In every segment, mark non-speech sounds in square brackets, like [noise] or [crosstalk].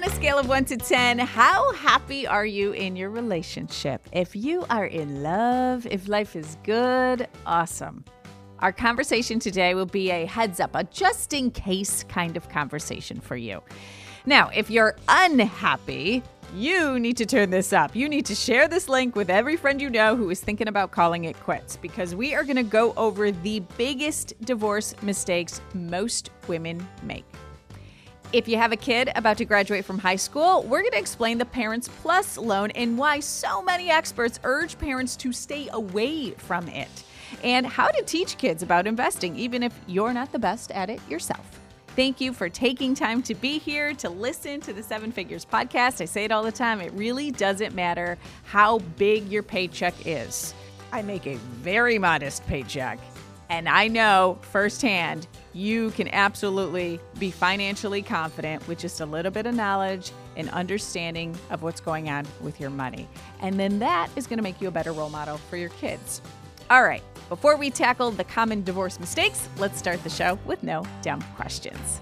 On a scale of 1 to 10, how happy are you in your relationship? If you are in love, if life is good, awesome. Our conversation today will be a heads up, a just in case kind of conversation for you. Now, if you're unhappy, you need to turn this up. You need to share this link with every friend you know who is thinking about calling it quits because we are going to go over the biggest divorce mistakes most women make. If you have a kid about to graduate from high school, we're going to explain the Parents Plus loan and why so many experts urge parents to stay away from it, and how to teach kids about investing, even if you're not the best at it yourself. Thank you for taking time to be here to listen to the Seven Figures podcast. I say it all the time, it really doesn't matter how big your paycheck is. I make a very modest paycheck, and I know firsthand you can absolutely be financially confident with just a little bit of knowledge and understanding of what's going on with your money. And then that is going to make you a better role model for your kids. All right, before we tackle the common divorce mistakes, let's start the show with no dumb questions.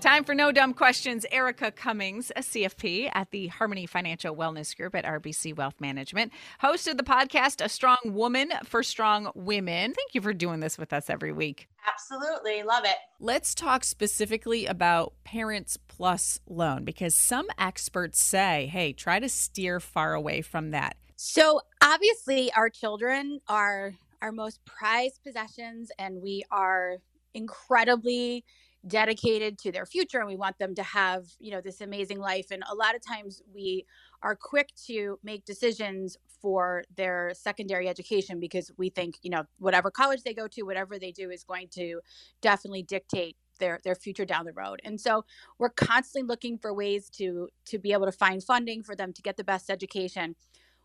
Time for no dumb questions. Erica Cummings, a CFP at the Harmony Financial Wellness Group at RBC Wealth Management, hosted the podcast A Strong Woman for Strong Women. Thank you for doing this with us every week. Absolutely. Love it. Let's talk specifically about Parents Plus loan because some experts say, hey, try to steer far away from that. So, obviously, our children are our most prized possessions, and we are incredibly dedicated to their future and we want them to have you know this amazing life and a lot of times we are quick to make decisions for their secondary education because we think you know whatever college they go to whatever they do is going to definitely dictate their their future down the road. And so we're constantly looking for ways to to be able to find funding for them to get the best education.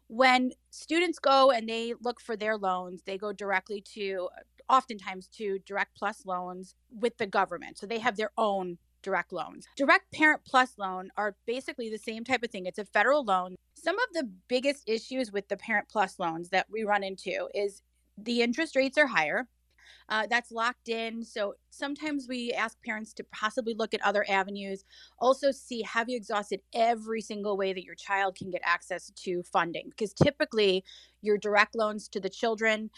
When students go and they look for their loans they go directly to oftentimes to direct plus loans with the government. So they have their own direct loans. Direct Parent Plus loan are basically the same type of thing. It's a federal loan. Some of the biggest issues with the Parent Plus loans that we run into is the interest rates are higher. Uh, that's locked in. So sometimes we ask parents to possibly look at other avenues. Also, see have you exhausted every single way that your child can get access to funding? Because typically, your direct loans to the children,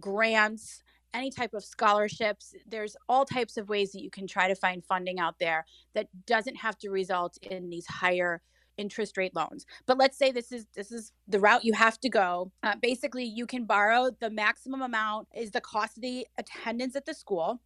grants, any type of scholarships. There's all types of ways that you can try to find funding out there that doesn't have to result in these higher interest rate loans. But let's say this is this is the route you have to go. Uh, basically, you can borrow the maximum amount is the cost of the attendance at the school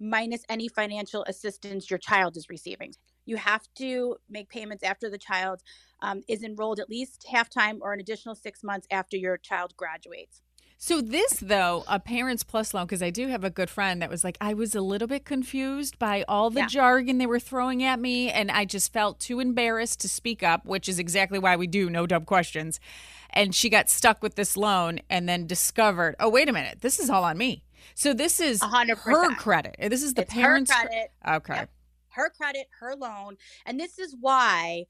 minus any financial assistance your child is receiving. You have to make payments after the child um, is enrolled at least half time or an additional six months after your child graduates. So this though, a parents plus loan, because I do have a good friend that was like, I was a little bit confused by all the yeah. jargon they were throwing at me, and I just felt too embarrassed to speak up, which is exactly why we do no dumb questions. And she got stuck with this loan and then discovered, oh wait a minute, this is all on me. So this is 100%. her credit. This is the it's parents' credit. Okay. Yep. Her credit, her loan, and this is why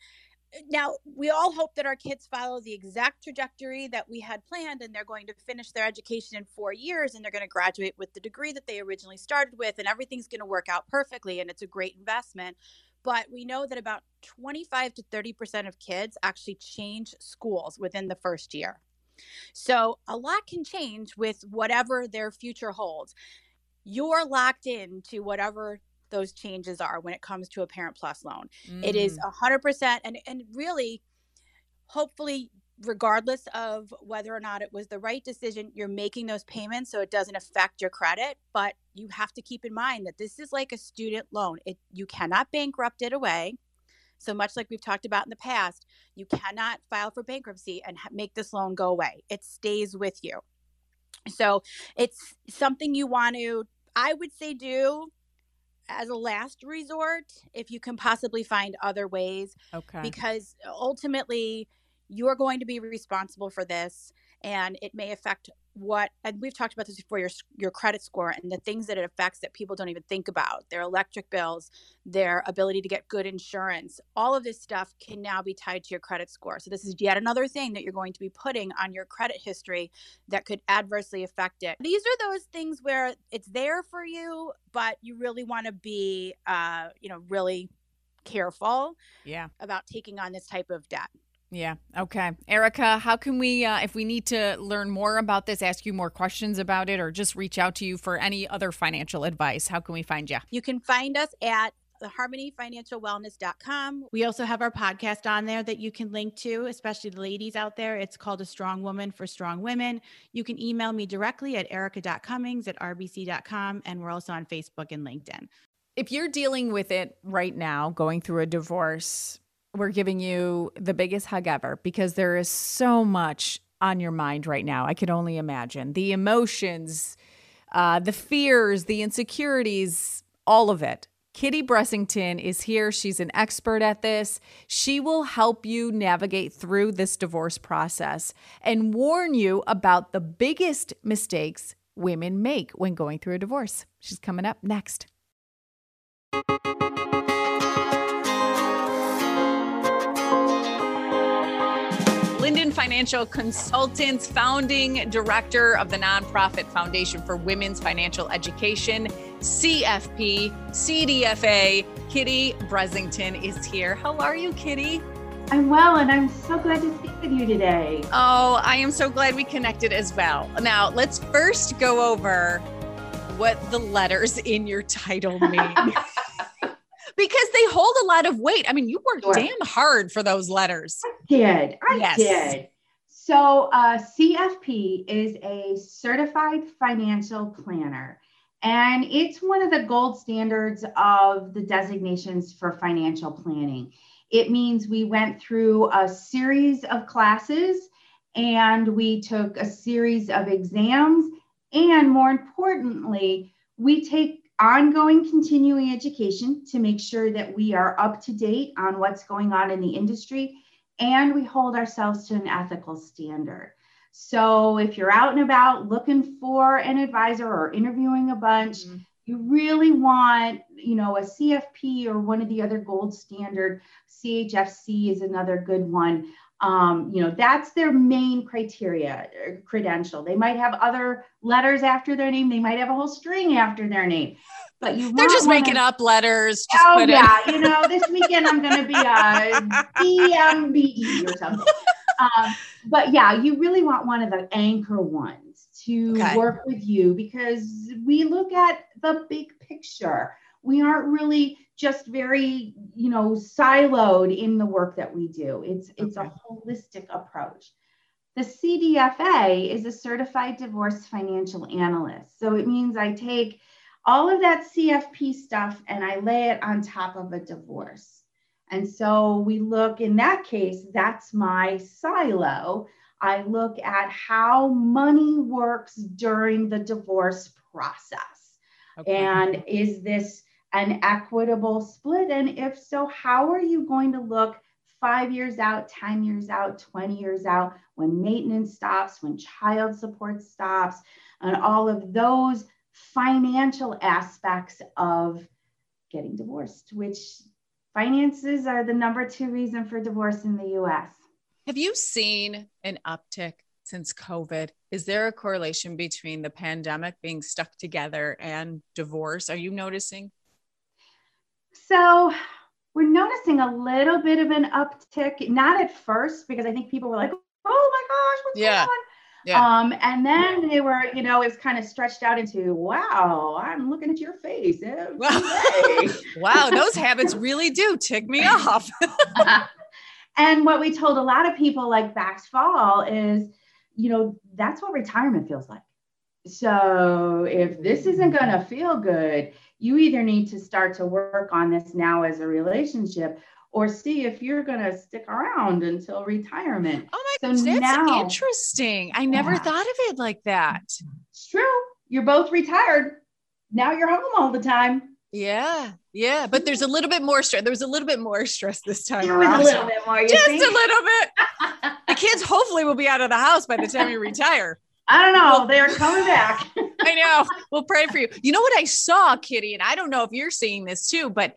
now we all hope that our kids follow the exact trajectory that we had planned and they're going to finish their education in four years and they're going to graduate with the degree that they originally started with and everything's going to work out perfectly and it's a great investment. But we know that about 25 to 30% of kids actually change schools within the first year. So a lot can change with whatever their future holds. You're locked in to whatever those changes are when it comes to a parent plus loan. Mm. It is 100% mm. and and really hopefully regardless of whether or not it was the right decision you're making those payments so it doesn't affect your credit but you have to keep in mind that this is like a student loan it you cannot bankrupt it away so much like we've talked about in the past you cannot file for bankruptcy and ha- make this loan go away it stays with you so it's something you want to i would say do as a last resort if you can possibly find other ways. Okay. Because ultimately, you're going to be responsible for this and it may affect what and we've talked about this before your your credit score and the things that it affects that people don't even think about their electric bills their ability to get good insurance all of this stuff can now be tied to your credit score. So this is yet another thing that you're going to be putting on your credit history that could adversely affect it. These are those things where it's there for you but you really want to be uh you know really careful yeah. about taking on this type of debt yeah. Okay. Erica, how can we, uh, if we need to learn more about this, ask you more questions about it, or just reach out to you for any other financial advice, how can we find you? You can find us at the harmonyfinancialwellness.com. We also have our podcast on there that you can link to, especially the ladies out there. It's called A Strong Woman for Strong Women. You can email me directly at erica.cummings at rbc.com. And we're also on Facebook and LinkedIn. If you're dealing with it right now, going through a divorce, we're giving you the biggest hug ever because there is so much on your mind right now. I could only imagine the emotions, uh, the fears, the insecurities, all of it. Kitty Bressington is here. She's an expert at this. She will help you navigate through this divorce process and warn you about the biggest mistakes women make when going through a divorce. She's coming up next. Financial Consultants, founding director of the nonprofit Foundation for Women's Financial Education, CFP, CDFA. Kitty Bressington is here. How are you, Kitty? I'm well, and I'm so glad to speak with you today. Oh, I am so glad we connected as well. Now, let's first go over what the letters in your title [laughs] mean. because they hold a lot of weight. I mean, you worked sure. damn hard for those letters. Did. I yes. did. So, uh, CFP is a certified financial planner, and it's one of the gold standards of the designations for financial planning. It means we went through a series of classes and we took a series of exams, and more importantly, we take ongoing continuing education to make sure that we are up to date on what's going on in the industry and we hold ourselves to an ethical standard. So if you're out and about looking for an advisor or interviewing a bunch, mm-hmm. you really want, you know, a CFP or one of the other gold standard CHFC is another good one um, you know that's their main criteria uh, credential. They might have other letters after their name. They might have a whole string after their name. But you they're just making to, up letters. Oh yeah. you know this weekend i'm going to be a [laughs] dmbe or something. Um, but yeah you really want one of the anchor ones to okay. work with you because we look at the big picture. We aren't really just very you know siloed in the work that we do. It's it's okay. a holistic approach. The cdfa is a certified divorce financial analyst. So it means i take all of that cfp stuff and i lay it on top of a divorce. And so we look in that case that's my silo. I look at how money works during the divorce process. Okay. and is this an equitable split? And if so, how are you going to look five years out, 10 years out, 20 years out when maintenance stops, when child support stops, and all of those financial aspects of getting divorced, which finances are the number two reason for divorce in the US. Have you seen an uptick since COVID? Is there a correlation between the pandemic being stuck together and divorce? Are you noticing? So we're noticing a little bit of an uptick, not at first, because I think people were like, oh my gosh, what's yeah. going on? Yeah. Um, and then they were, you know, it's kind of stretched out into, wow, I'm looking at your face. [laughs] wow, those habits really do tick me off. [laughs] and what we told a lot of people like back fall is, you know, that's what retirement feels like. So if this isn't going to feel good, you either need to start to work on this now as a relationship or see if you're going to stick around until retirement. Oh my so gosh, that's now, interesting. I never yeah. thought of it like that. It's true. You're both retired. Now you're home all the time. Yeah, yeah, but there's a little bit more stress. There was a little bit more stress this time there around. Was a little bit more, just think? a little bit. the kids hopefully will be out of the house by the time you [laughs] retire. I don't know. They are coming back. [laughs] I know. We'll pray for you. You know what I saw, Kitty, and I don't know if you're seeing this too, but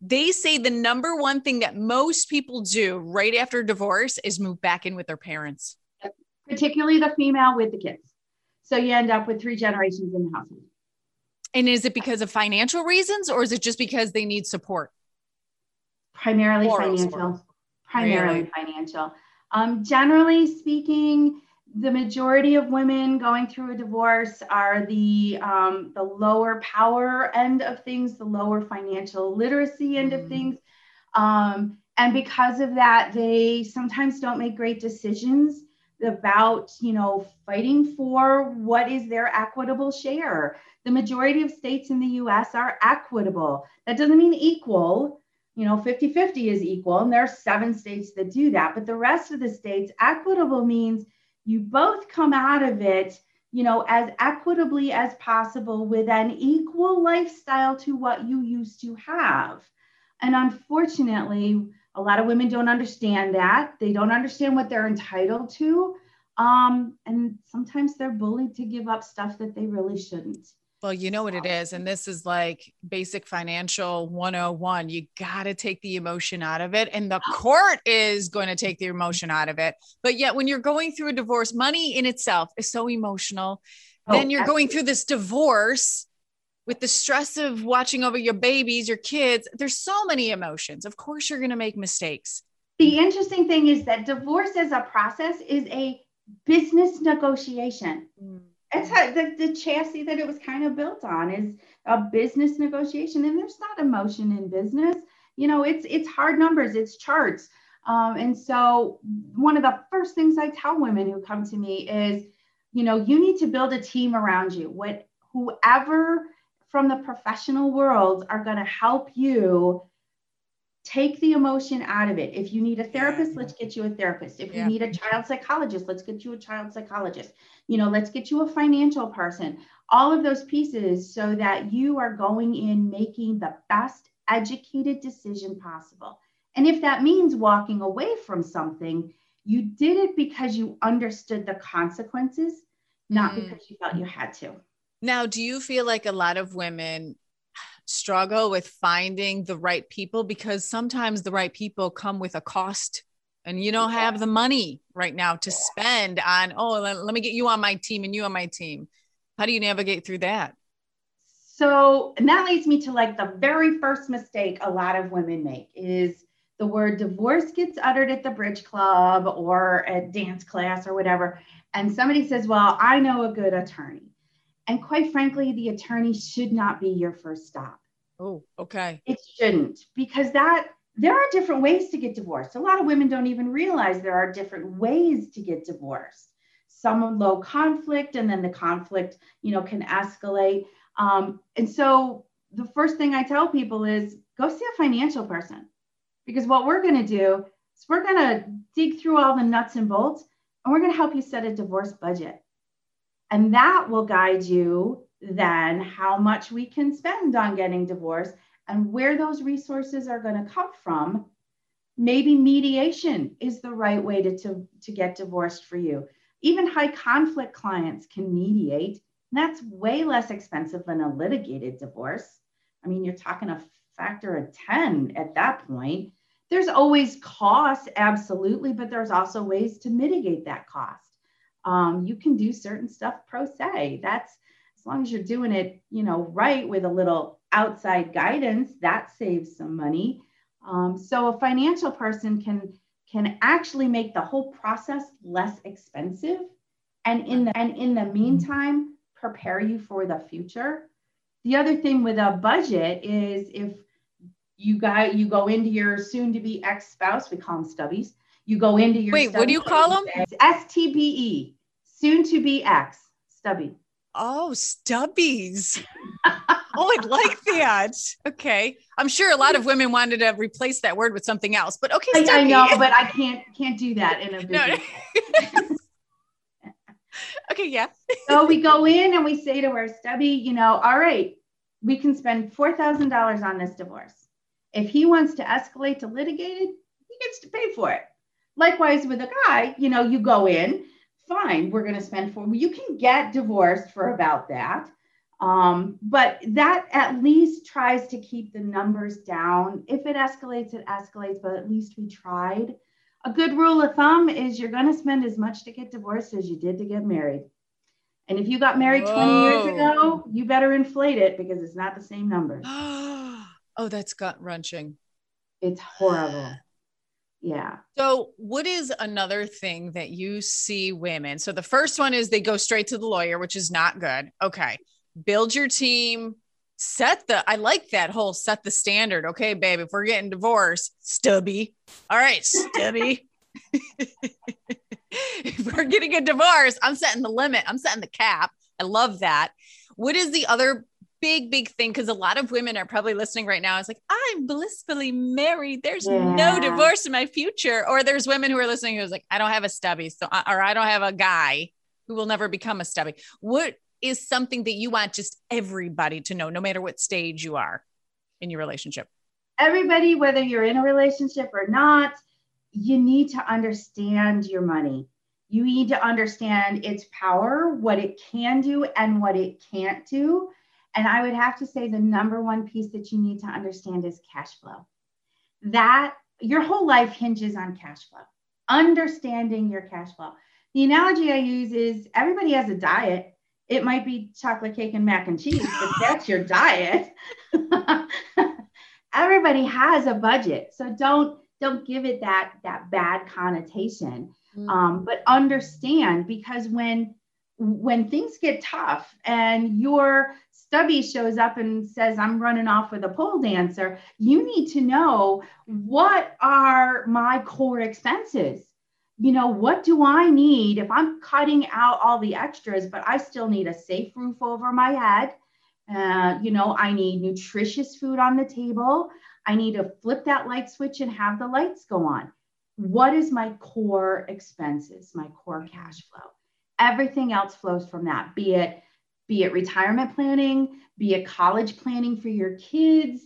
they say the number one thing that most people do right after divorce is move back in with their parents. Particularly the female with the kids. So you end up with three generations in the household. And is it because of financial reasons or is it just because they need support? Primarily Moral financial. Support. Primarily really? financial. Um, generally speaking, the majority of women going through a divorce are the um, the lower power end of things, the lower financial literacy end mm. of things, um, and because of that, they sometimes don't make great decisions about you know fighting for what is their equitable share. The majority of states in the U.S. are equitable. That doesn't mean equal. You know, 50 50 is equal, and there are seven states that do that. But the rest of the states, equitable means you both come out of it you know as equitably as possible with an equal lifestyle to what you used to have. And unfortunately a lot of women don't understand that. They don't understand what they're entitled to um, and sometimes they're bullied to give up stuff that they really shouldn't well, you know what it is. And this is like basic financial 101. You got to take the emotion out of it. And the [gasps] court is going to take the emotion out of it. But yet, when you're going through a divorce, money in itself is so emotional. Oh, then you're absolutely. going through this divorce with the stress of watching over your babies, your kids. There's so many emotions. Of course, you're going to make mistakes. The interesting thing is that divorce as a process is a business negotiation. Mm it's how the, the chassis that it was kind of built on is a business negotiation and there's not emotion in business. You know it's it's hard numbers it's charts. Um, and so one of the first things i tell women who come to me is you know you need to build a team around you. What whoever from the professional world are going to help you take the emotion out of it. If you need a therapist, let's get you a therapist. If yeah. you need a child psychologist, let's get you a child psychologist. You know, let's get you a financial person. All of those pieces so that you are going in making the best educated decision possible. And if that means walking away from something, you did it because you understood the consequences, not mm. because you felt you had to. Now, do you feel like a lot of women struggle with finding the right people because sometimes the right people come with a cost and you don't have the money right now to spend on oh let, let, me get you on my team and you on my team. How do you navigate through that? So and that leads me to like the very first mistake a lot of women make is the word divorce gets uttered at the bridge club or at dance class or whatever and somebody says well i know a good attorney and quite frankly, the attorney should not be your first stop. Oh, okay. It shouldn't because that there are different ways to get divorced. A lot of women don't even realize there are different ways to get divorced. Some low conflict, and then the conflict, you know, can escalate. Um, and so the first thing I tell people is go see a financial person because what we're going to do is we're going to dig through all the nuts and bolts and we're going to help you set a divorce budget. And that will guide you then how much we can spend on getting divorced and where those resources are going to come from. Maybe mediation is the right way to, to, to get divorced for you. Even high conflict clients can mediate. And that's way less expensive than a litigated divorce. I mean, you're talking a factor of 10 at that point. There's always costs, absolutely, but there's also ways to mitigate that cost um, you can do certain stuff pro se. That's as long as you're doing it, you know, right with a little outside guidance, that saves some money. Um, so a financial person can can actually make the whole process less expensive, and in the and in the meantime, prepare you for the future. The other thing with a budget is if you got you go into your soon to be ex spouse, we call them stubbies. You go into your wait, what do you call them? STBE soon to be ex, stubby. Oh, stubbies. oh, I'd like that. Okay. I'm sure a lot of women wanted to replace that word with something else, but okay. I, I, know, but I can't can't do that in a business. [laughs] No. [laughs] okay, yeah. so we go in and we say to our stubby, you know, all right, we can spend four thousand dollars on this divorce. If he wants to escalate to litigated, he gets to pay for it. Likewise with a guy, you know, you go in, fine. We're going to spend for you can get divorced for about that. Um, but that at least tries to keep the numbers down. If it escalates, it escalates, but at least we tried. A good rule of thumb is you're going to spend as much to get divorced as you did to get married. And if you got married Whoa. 20 years ago, you better inflate it because it's not the same numbers. [gasps] oh, that's gut wrenching. It's horrible. Yeah. So, what is another thing that you see women? So, the first one is they go straight to the lawyer, which is not good. Okay. Build your team, set the, I like that whole set the standard. Okay, babe, if we're getting divorced, stubby. All right, stubby. [laughs] if we're getting a divorce, I'm setting the limit, I'm setting the cap. I love that. What is the other big, big thing because a lot of women are probably listening right now. It's like, I'm blissfully married. There's yeah. no divorce in my future. Or there's women who are listening who's like, I don't have a stubby. So, uh, or I don't have a guy who will never become a stubby. What is something that you want just everybody to know, no matter what stage you are in your relationship? Everybody, whether you're in a relationship or not, you need to understand your money. You need to understand its power, what it can do, and what it can't do and I would have to say the number one piece that you need to understand is cash flow. That your whole life hinges on cash flow, understanding your cash flow. The analogy I use is everybody has a diet. It might be chocolate cake and mac and cheese, but [laughs] that's your diet. [laughs] everybody has a budget. So don't don't give it that that bad connotation. Mm-hmm. Um, but understand because when when things get tough and your stubby shows up and says i'm running off with a pole dancer you need to know what are my core expenses. You know what do i need? If i'm cutting out all the extras but i still need a safe roof over my head uh, you know i need nutritious food on the table i need to flip that light switch and have the lights go on. What is my core expenses my core cash flow everything else flows from that be it be it retirement planning be it college planning for your kids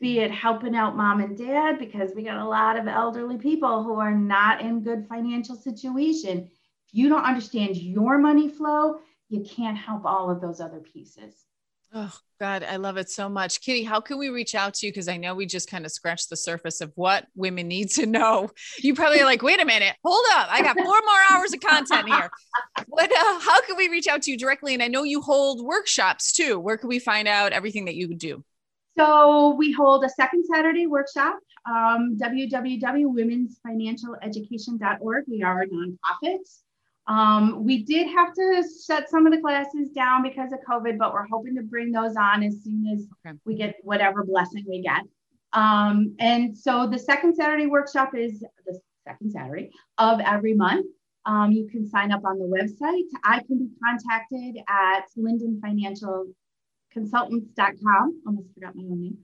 be it helping out mom and dad because we got a lot of elderly people who are not in good financial situation. If you don't understand your money flow you can't help all of those other pieces Oh God, I love it so much. Kitty, how can we reach out to you? Because I know we just kind of scratched the surface of what women need to know. [laughs] You probably are like, wait a minute, hold up. I got four more hours of content here. What uh, how can we reach out to you directly? And I know you hold workshops too. Where can we find out everything that you do? So we hold a second Saturday workshop, um, www.womensfinancialeducation.org. We are a nonprofit. Um, we did have to shut some of the classes down because of COVID, but we're hoping to bring those on as soon as okay. we get whatever blessing we get. Um, and so the second Saturday workshop is the second Saturday of every month. Um, you can sign up on the website. I can be contacted at lindenfinancialconsultants.com. Almost forgot my own name.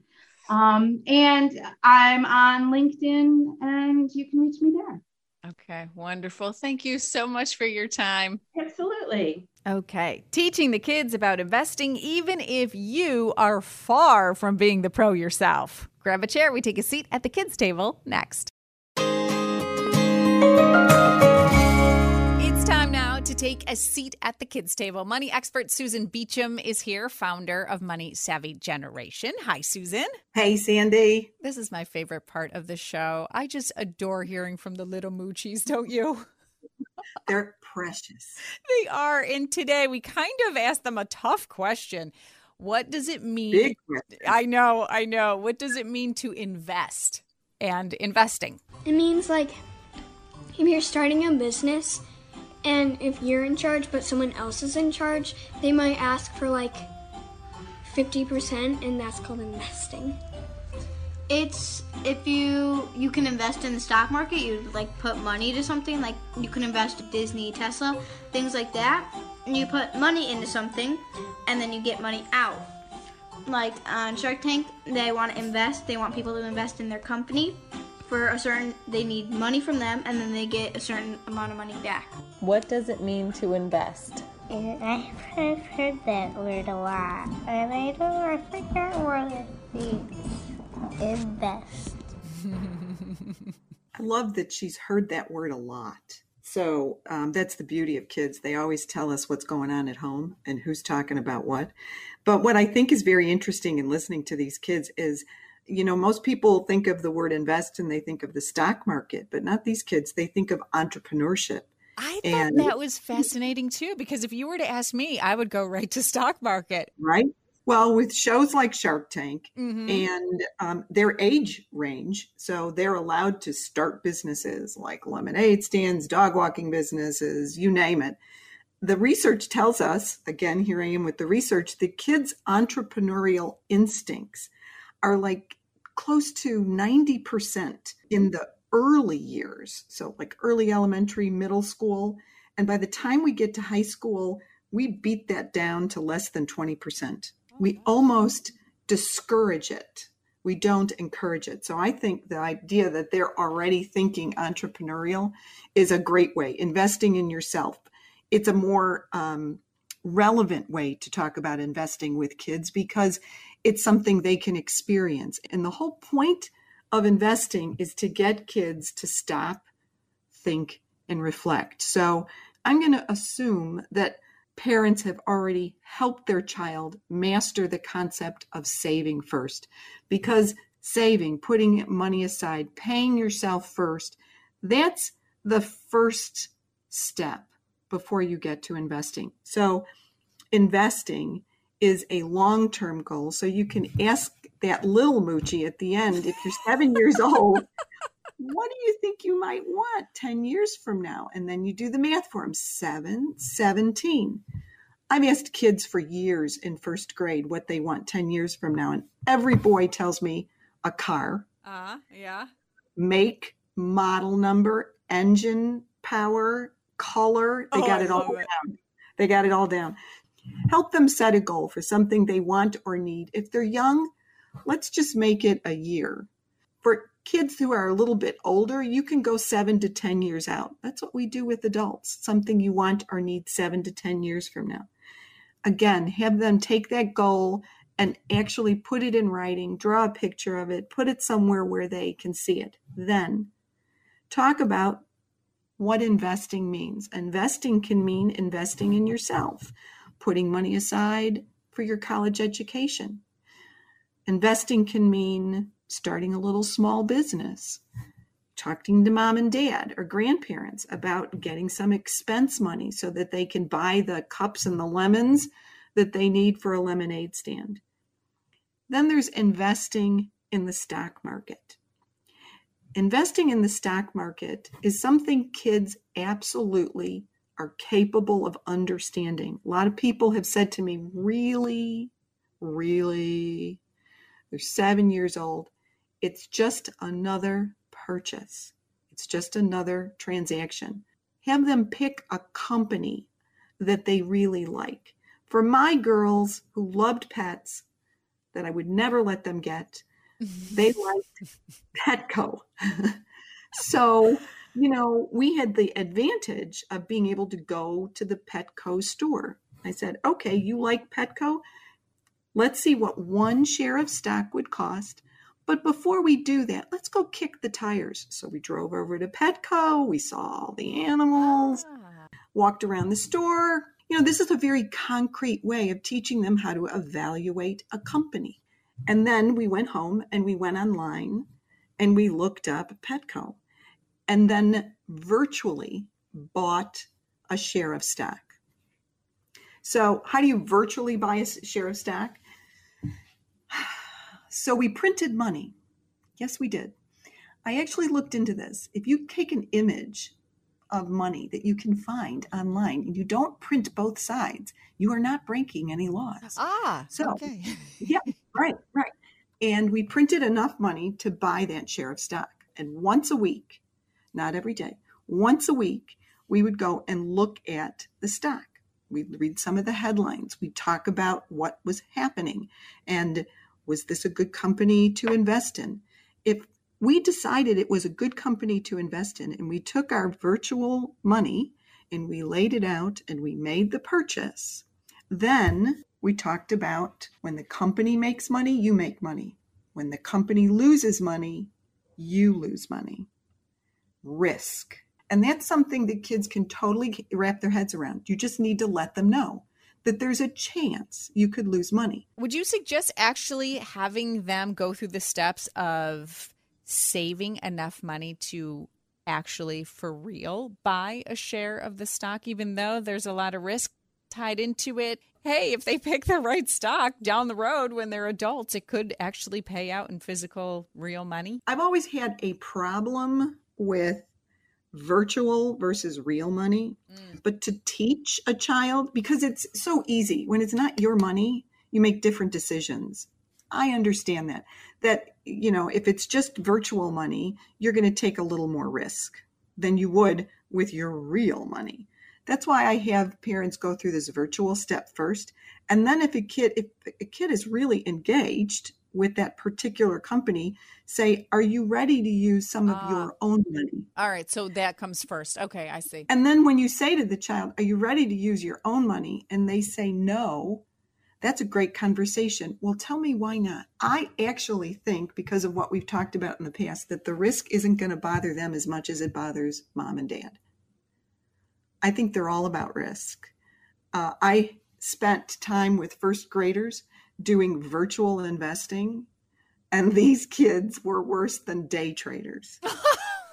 Um, and I'm on LinkedIn and you can reach me there. Okay, wonderful. Thank you so much for your time. Absolutely. Okay, teaching the kids about investing, even if you are far from being the pro yourself. Grab a chair. We take a seat at the kids' table next. Take a seat at the kids' table. Money expert Susan Beacham is here, founder of Money Savvy Generation. Hi, Susan. Hey, Sandy. This is my favorite part of the show. I just adore hearing from the little moochies, don't you? [laughs] They're precious. They are. And today we kind of asked them a tough question. What does it mean? I know, I know. What does it mean to invest and investing? It means like if you're starting a business and if you're in charge but someone else is in charge, they might ask for like 50% and that's called investing. It's if you you can invest in the stock market, you like put money to something like you can invest in Disney, Tesla, things like that. And you put money into something and then you get money out. Like on Shark Tank, they want to invest, they want people to invest in their company for a certain they need money from them and then they get a certain amount of money back. What does it mean to invest? I've heard that word a lot, and I don't I forget what it means. Invest. I love that she's heard that word a lot. So um, that's the beauty of kids. They always tell us what's going on at home and who's talking about what. But what I think is very interesting in listening to these kids is, you know, most people think of the word invest and they think of the stock market, but not these kids. They think of entrepreneurship. I thought and, that was fascinating too, because if you were to ask me, I would go right to stock market. Right. Well, with shows like Shark Tank mm-hmm. and um, their age range, so they're allowed to start businesses like lemonade stands, dog walking businesses, you name it. The research tells us, again, here I am with the research, the kids' entrepreneurial instincts are like close to 90% in the early years. So, like early elementary, middle school. And by the time we get to high school, we beat that down to less than 20% we almost discourage it. We don't encourage it. So I think the idea that they're already thinking entrepreneurial is a great way. Investing in yourself. It's a more um, relevant way to talk about investing with kids because it's something they can experience. And the whole point of investing is to get kids to stop, think, and reflect. So I'm going to assume that parents have already helped their child master the concept of saving first because saving, putting money aside, paying yourself first, that's the first step before you get to investing. So, investing is a long term goal. So, you can ask that little moochie at the end if you're seven years [laughs] old what do you think you might want 10 years from now? And then you do the math for them 7, 17. I've asked kids for years in first grade what they want 10 years from now. And every boy tells me a car. Uh, yeah. Make, model number, engine power, color. They oh, got it all it. down. They got it all down. Help them set a goal for something they want or need. If they're young, let's just make it a year. For kids who are a little bit older, you can go seven to 10 years out. That's what we do with adults, something you want or need seven to 10 years from now. Again, have them take that goal and actually put it in writing, draw a picture of it, put it somewhere where they can see it. Then talk about what investing means. Investing can mean investing in yourself, putting money aside for your college education. Investing can mean starting a little small business, talking to mom and dad or grandparents about getting some expense money so that they can buy the cups and the lemons that they need for a lemonade stand. Then there's investing in the stock market. Investing in the stock market is something kids absolutely are capable of understanding. A lot of people have said to me, Really, really? They're seven years old. It's just another purchase, it's just another transaction. Have them pick a company that they really like. For my girls who loved pets that I would never let them get, [laughs] they liked Petco. [laughs] so, you know, we had the advantage of being able to go to the Petco store. I said, okay, you like Petco? Let's see what one share of stock would cost but before we do that, let's go kick the tires. So we drove over to Petco, we saw all the animals, ah. walked around the store. You know, this is a very concrete way of teaching them how to evaluate a company. And then we went home and we went online and we looked up Petco and then virtually bought a share of stock. So, how do you virtually buy a share of stock? [sighs] So we printed money. Yes, we did. I actually looked into this. If you take an image of money that you can find online and you don't print both sides, you are not breaking any laws. Ah, so okay. yeah, right, right. And we printed enough money to buy that share of stock. And once a week, not every day, once a week, we would go and look at the stock. We'd read some of the headlines. We'd talk about what was happening and was this a good company to invest in? If we decided it was a good company to invest in and we took our virtual money and we laid it out and we made the purchase, then we talked about when the company makes money, you make money. When the company loses money, you lose money. Risk. And that's something that kids can totally wrap their heads around. You just need to let them know that there's a chance you could lose money. Would you suggest actually having them go through the steps of saving enough money to actually for real buy a share of the stock, even though there's a lot of risk tied into it? Hey, if they pick the right stock down the road when they're adults, it could actually pay out in physical, real money. I've always had a problem with virtual versus real money. Mm. But to teach a child, because it's so easy, when it's not your money, you make different decisions. I understand that. That, you know, if it's just virtual money, you're going to take a little more risk than you would with your real money. That's why I have parents go through this virtual step first. And then if a kid if a kid is really engaged with that particular company say are you ready to use some of uh, your own money? All right so that comes first. Okay i see. And then when you say to the child are you ready to use your own money? and they say no that's a great conversation. Well tell me why not. I actually think because of what we've talked about in the past that the risk isn't going to bother them as much as it bothers mom and dad. I think they're all about risk. Uh, i spent time with first graders doing virtual investing and [laughs] these kids were worse than day traders.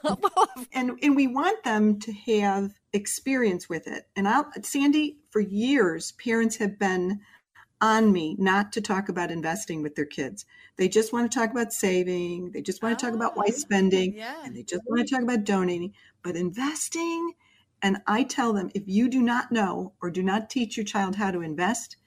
[laughs] and and we want them to have experience with it. And I'll, Sandy, for years, parents have been on me not to talk about investing with their kids. They just want to talk about saving. They just want to oh, talk about wise oh, spending, yeah. and they just want to talk about donating. But investing, and I tell them, if you do not know or do not teach your child how to invest,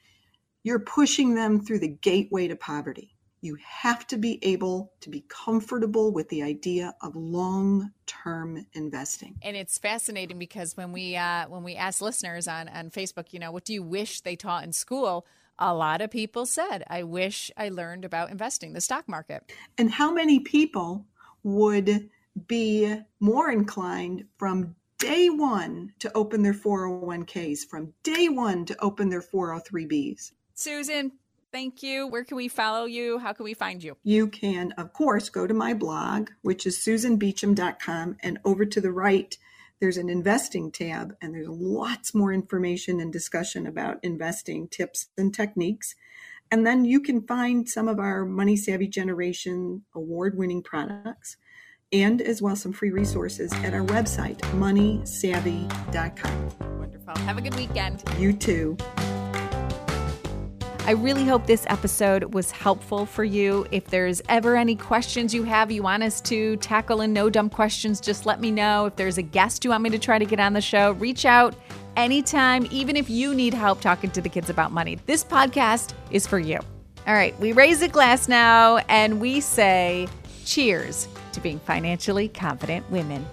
you're pushing them through the gateway to poverty. You have to be able to be comfortable with the idea of long-term investing. And it's fascinating because when we uh, when we ask listeners on on Facebook, you know, what do you wish they taught in school? A lot of people said, "I wish I learned about investing, the stock market." And how many people would be more inclined from day one to open their 401ks, from day one to open their 403bs? Susan, thank you. Where can we follow you? How can we find you? You can, of course, go to my blog, which is susanbeacham.com, and over to the right, there's an investing tab, and there's lots more information and discussion about investing tips and techniques. And then you can find some of our Money Savvy Generation award winning products and as well some free resources at our website, moneysavvy.com. Wonderful. Have a good weekend. You too. I really hope this episode was helpful for you. If there's ever any questions you have you want us to tackle in no dumb questions, just let me know. If there's a guest you want me to try to get on the show, reach out anytime, even if you need help talking to the kids about money. This podcast is for you. All right, we raise a glass now and we say cheers to being financially confident women.